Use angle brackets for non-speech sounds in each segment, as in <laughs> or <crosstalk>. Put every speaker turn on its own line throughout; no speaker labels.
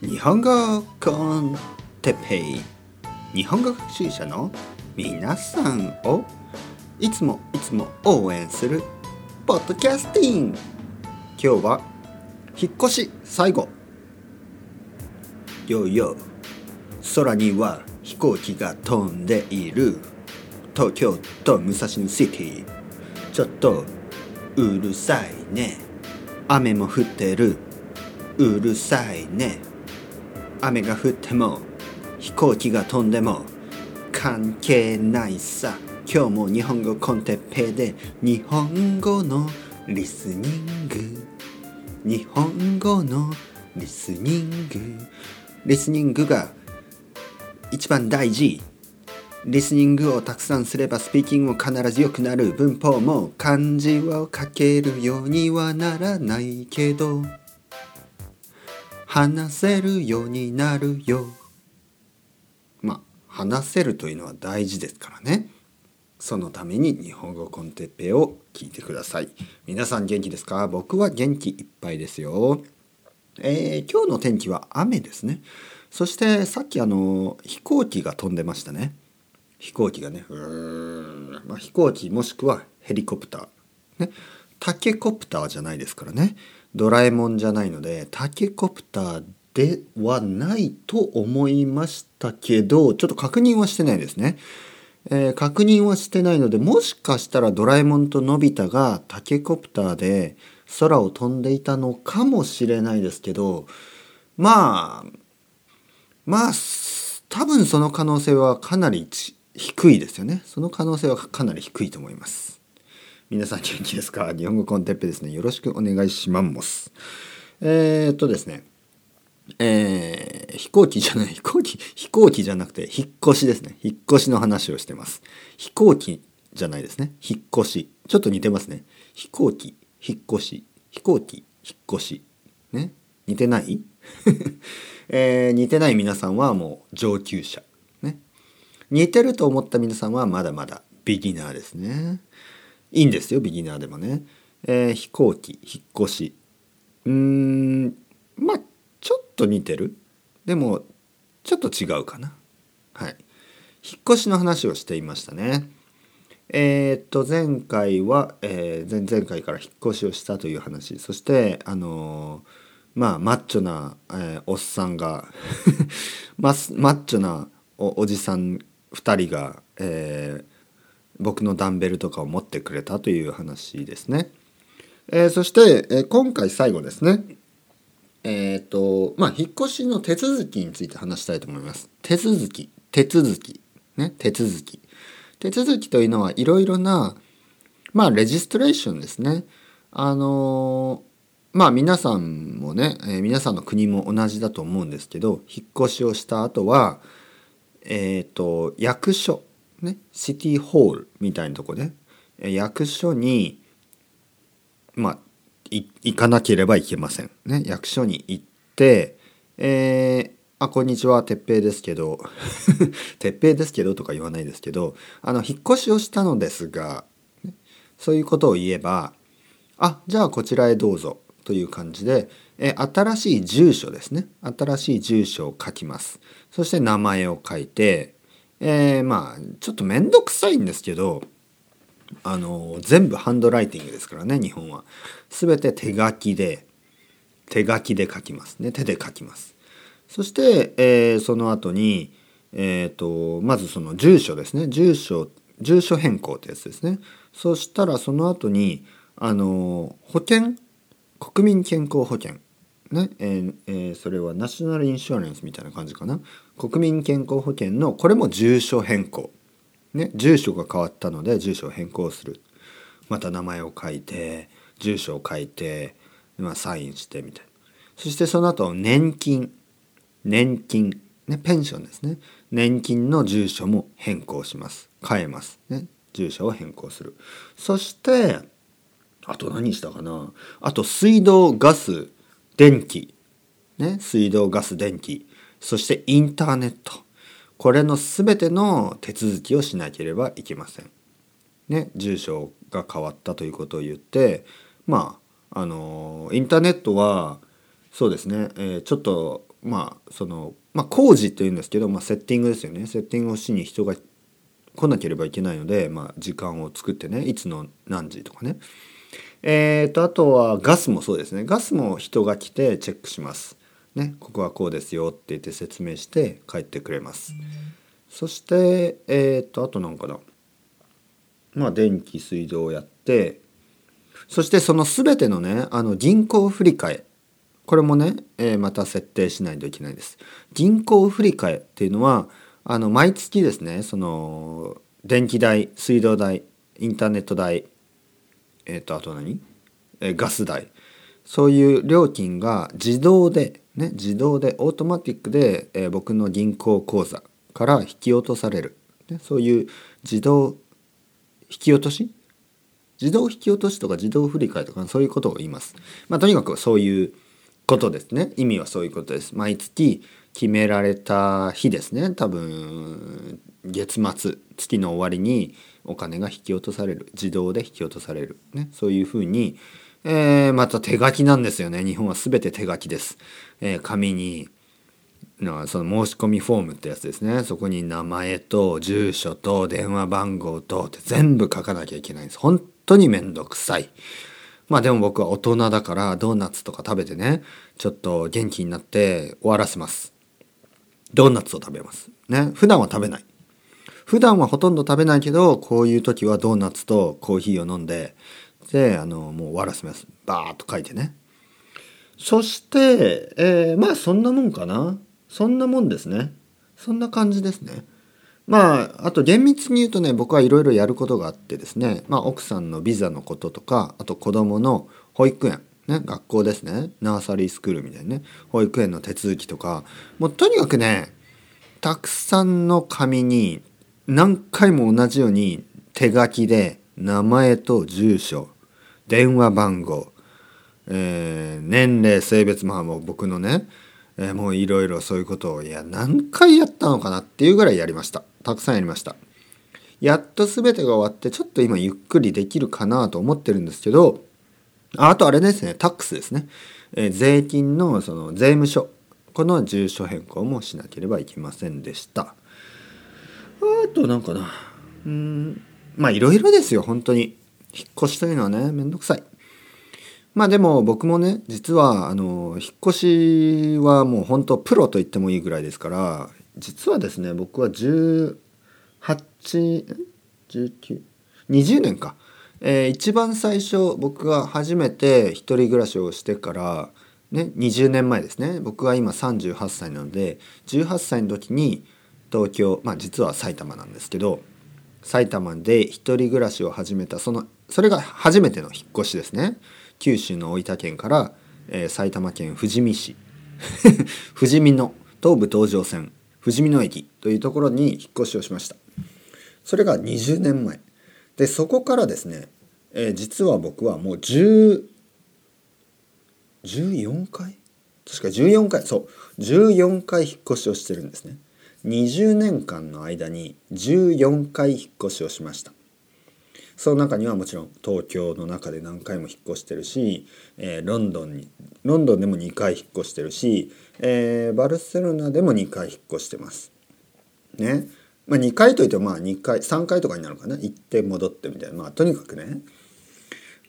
日本語コンテッペイ日本語学習者の皆さんをいつもいつも応援す。るポッドキャスティング今日は引っ越し最後。よよ。空には飛行機が飛んでいる。東京都武蔵野シティ。ちょっとうるさいね。雨も降ってる。うるさいね。雨が降っても飛行機が飛んでも関係ないさ。今日も日本語コンテッペイで日本語のリスニング。日本語のリスニング。リスニングが一番大事。リスニングをたくさんすればスピーキングも必ず良くなる。文法も漢字を書けるようにはならないけど。話せるようになるよ。まあ話せるというのは大事ですからね。そのために日本語コンテッペイを聞いてください。皆さん元気ですか？僕は元気いっぱいですよ。えー、今日の天気は雨ですね。そしてさっきあの飛行機が飛んでましたね。飛行機がねうーん、まあ、飛行機もしくはヘリコプター。ね。タケコプターじゃないですからね。ドラえもんじゃないのでタケコプターではないと思いましたけどちょっと確認はしてないですね、えー、確認はしてないのでもしかしたらドラえもんとのび太がタケコプターで空を飛んでいたのかもしれないですけどまあまあ多分その可能性はかなり低いですよね。その可能性はかなり低いと思います。皆さん元気ですか？日本語コンテッペですね。よろしくお願いします。えー、っとですね。えー、飛行機じゃない飛行機飛行機じゃなくて引っ越しですね。引っ越しの話をしてます。飛行機じゃないですね。引っ越し。ちょっと似てますね。飛行機引っ越し。飛行機引っ越し。ね？似てない？<laughs> えー、似てない皆さんはもう上級者。ね？似てると思った皆さんはまだまだビギナーですね。いいんですよビギナーでもね、えー、飛行機引っ越し。うーんまあちょっと似てる。でもちょっと違うかな。はい。引っ越しの話をしていましたね。えー、っと前回は、えー、前々回から引っ越しをしたという話。そしてあのー、まあマッチョな、えー、おっさんが <laughs> マッチョなおおじさん2人が、えー、僕のダンベルとかを持ってくれたという話ですね。えー、そして、えー、今回最後ですね。えっ、とまあ引っ越しの手続きについて話したいと思います。手続き手続きね手続き。手続きというのはいろいろなまあレジストレーションですね。あのまあ皆さんもね、えー、皆さんの国も同じだと思うんですけど引っ越しをした後はえっ、と役所ねシティホールみたいなとこで、ね、役所にまあ行かなければいけません。ね役所に行ってえー、あこんにちは哲平ですけど。<laughs> 哲平ですけどとか言わないですけどあの引っ越しをしたのですが、ね、そういうことを言えばあじゃあこちらへどうぞという感じで、え新しい住所ですね。新しい住所を書きます。そして名前を書いて、えー、まあちょっと面倒くさいんですけどあの全部ハンドライティングですからね日本は。全て手書きで手書きで書きますね。手で書きます。そして、えー、その後にえーと、とまずその住所ですね。住所住所変更ってやつですね。そしたらその後にあの保険国民健康保険。ね。えーえー、それはナショナルインシュアレンスみたいな感じかな。国民健康保険のこれも住所変更。ね住所が変わったので住所を変更する。また名前を書いて住所を書いて、まあ、サインしてみたいな。そしてその後年金。年金。ねペンションですね。年金の住所も変更します。変えます。ね住所を変更する。そしてあと何したかな。あと水道ガス電気。ね水道ガス電気。そしてインターネットこれの全ての手続きをしなければいけません。ね住所が変わったということを言ってまああのインターネットはそうですね、えーちょっとまあそのまあ工事っていうんですけど、まあ、セッティングですよねセッティングをしに人が来なければいけないので、まあ、時間を作ってねいつの何時とかねえー、とあとはガスもそうですねガスも人が来てチェックします。ね、ここはこうですよって言って説明して帰ってくれます。そしてえー、とあとなんかなまあ電気水道をやってそしてその全てのねあの銀行振り替え。これもね、えーまた設定しないといけないです。銀行振り替えっていうのはあの毎月ですねその電気代水道代インターネット代えっ、とあと何、えーガス代。そういう料金が自動でね自動でオートマティックで、えー僕の銀行口座から引き落とされる、ね、そういう自動引き落とし？自動引き落としとか自動振り替えとかそういうことを言います。まあとにかくそういうことですね。意味はそういうことです。毎月決められた日ですね。多分月末月の終わりにお金が引き落とされる自動で引き落とされるねそういうふうに、えーまた手書きなんですよね。日本は全て手書きです。えー紙にその申し込みフォームってやつですね。そこに名前と住所と電話番号とって全部書かなきゃいけないんです。本当にめんどくさい。まあでも僕は大人だからドーナツとか食べてねちょっと元気になって終わらせます。ドーナツを食べます。ね。普段は食べない。普段はほとんど食べないけどこういう時はドーナツとコーヒーを飲んでであのもう終わらせますバーッと書いてねそして、えーまあそんなもんかな。そんなもんですね。そんな感じですね。まあ、あと厳密に言うとね、僕はいろいろやることがあってですね、まあ奥さんのビザのこととか、あと子供の保育園、ね、学校ですね、ナーサリースクールみたいなね、保育園の手続きとか、もうとにかくね、たくさんの紙に何回も同じように手書きで名前と住所、電話番号、えー年齢性別まあもう僕のね、えーもういろいろそういうことをいや何回やったのかなっていうぐらいやりました。たくさんやりました。やっと全てが終わってちょっと今ゆっくりできるかなと思ってるんですけどああとあれですねタックスですね、えー税金のその税務署。この住所変更もしなければいけませんでした。あとなんかなうんまあいろいろですよ本当に。引っ越しというのはねめんどくさい。まあでも僕もね実はあの引っ越しはもう本当プロと言ってもいいぐらいですから実はですね僕は181920年か、えー一番最初僕が初めて一人暮らしをしてからね20年前ですね。僕は今38歳なので18歳の時に東京まあ実は埼玉なんですけど埼玉で一人暮らしを始めたそのそれが初めての引っ越しですね。九州の大分県から、えー埼玉県富士見市。<laughs> 富士見の東武東上線富士見野駅というところに引っ越しをしました。それが20年前。でそこからですね、えー実は僕はもう10 14回？確か14回そう。14回引っ越しをしてるんですね。20年間の間に14回引っ越しをしました。その中にはもちろん東京の中で何回も引っ越してるし、えーロンドンにロンドンでも2回引っ越してるし、えーバルセロナでも2回引っ越してます。ね。まあ2回といってもまあ2回3回とかになるかな。行って戻ってみたいな。まあとにかくね。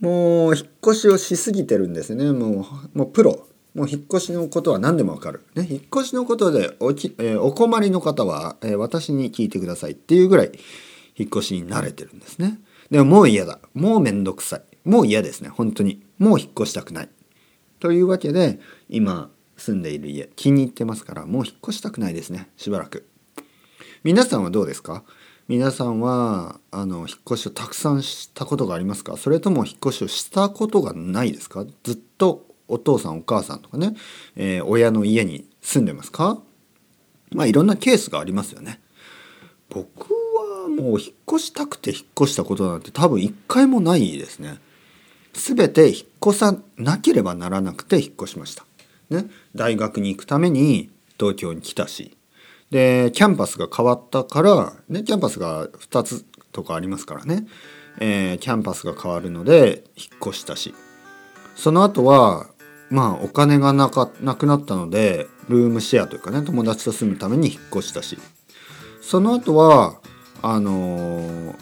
もう引っ越しをしすぎてるんですね。もうもうプロ。もう引っ越しのことは何でもわかる、ね、引っ越しのことでおき、えーお困りの方は、えー私に聞いてくださいっていうぐらい引っ越しに慣れてるんですね。でももう嫌だ。もうめんどくさい。もう嫌ですね。本当に。もう引っ越したくない。というわけで今住んでいる家気に入ってますからもう引っ越したくないですね。しばらく。皆さんはどうですか？皆さんはあの引っ越しをたくさんしたことがありますか？それとも引っ越しをしたことがないですか？ずっとお父さんお母さんとかね、えー親の家に住んでますか？まあいろんなケースがありますよね。僕はもう引っ越したくて引っ越したことなんて多分一回もないですね。全て引っ越さなければならなくて引っ越しました、ね、大学に行くために東京に来たし。でキャンパスが変わったから、ね、キャンパスが2つとかありますからね、えーキャンパスが変わるので引っ越したし。その後はまあお金がなかなくなったのでルームシェアというかね友達と住むために引っ越したし。その後はあのー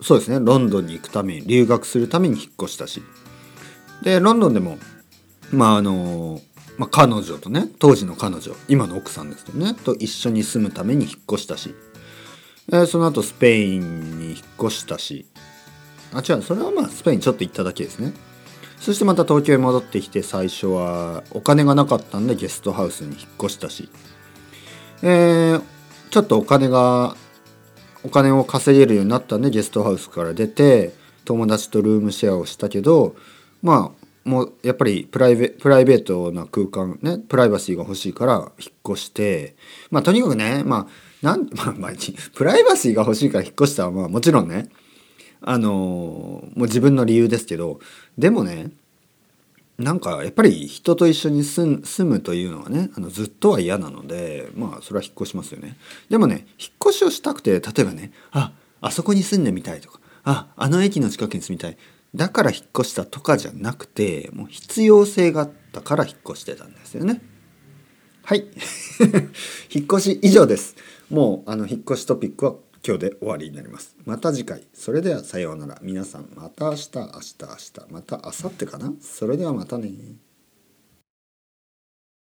そうですねロンドンに行くために留学するために引っ越したし。でロンドンでもまああのーまあ、彼女とね当時の彼女今の奥さんですけどねと一緒に住むために引っ越したし、えーその後スペインに引っ越したし。あ違うそれはまあスペインちょっと行っただけですね。そしてまた東京へ戻ってきて最初はお金がなかったんでゲストハウスに引っ越したし、えーちょっとお金がお金を稼げるようになったんでゲストハウスから出て友達とルームシェアをしたけどまあもうやっぱりプライベプライベートな空間ねプライバシーが欲しいから引っ越してまあとにかくねまあなん <laughs> まあプライバシーが欲しいから引っ越したはまあもちろんねあのもう自分の理由ですけどでもねなんかやっぱり人と一緒に住むというのはねあのずっとは嫌なのでまあそれは引っ越しますよね。でもね引っ越しをしたくて例えばねああそこに住んでみたいとかああの駅の近くに住みたい。だから引っ越したとかじゃなくてもう必要性があったから引っ越してたんですよね。はい。<laughs> 引っ越し以上です。もうあの引っ越しトピックは今日で終わりになります。また次回。それではさようなら。皆さんまた明日明日明日。また明後日かな？それではまたね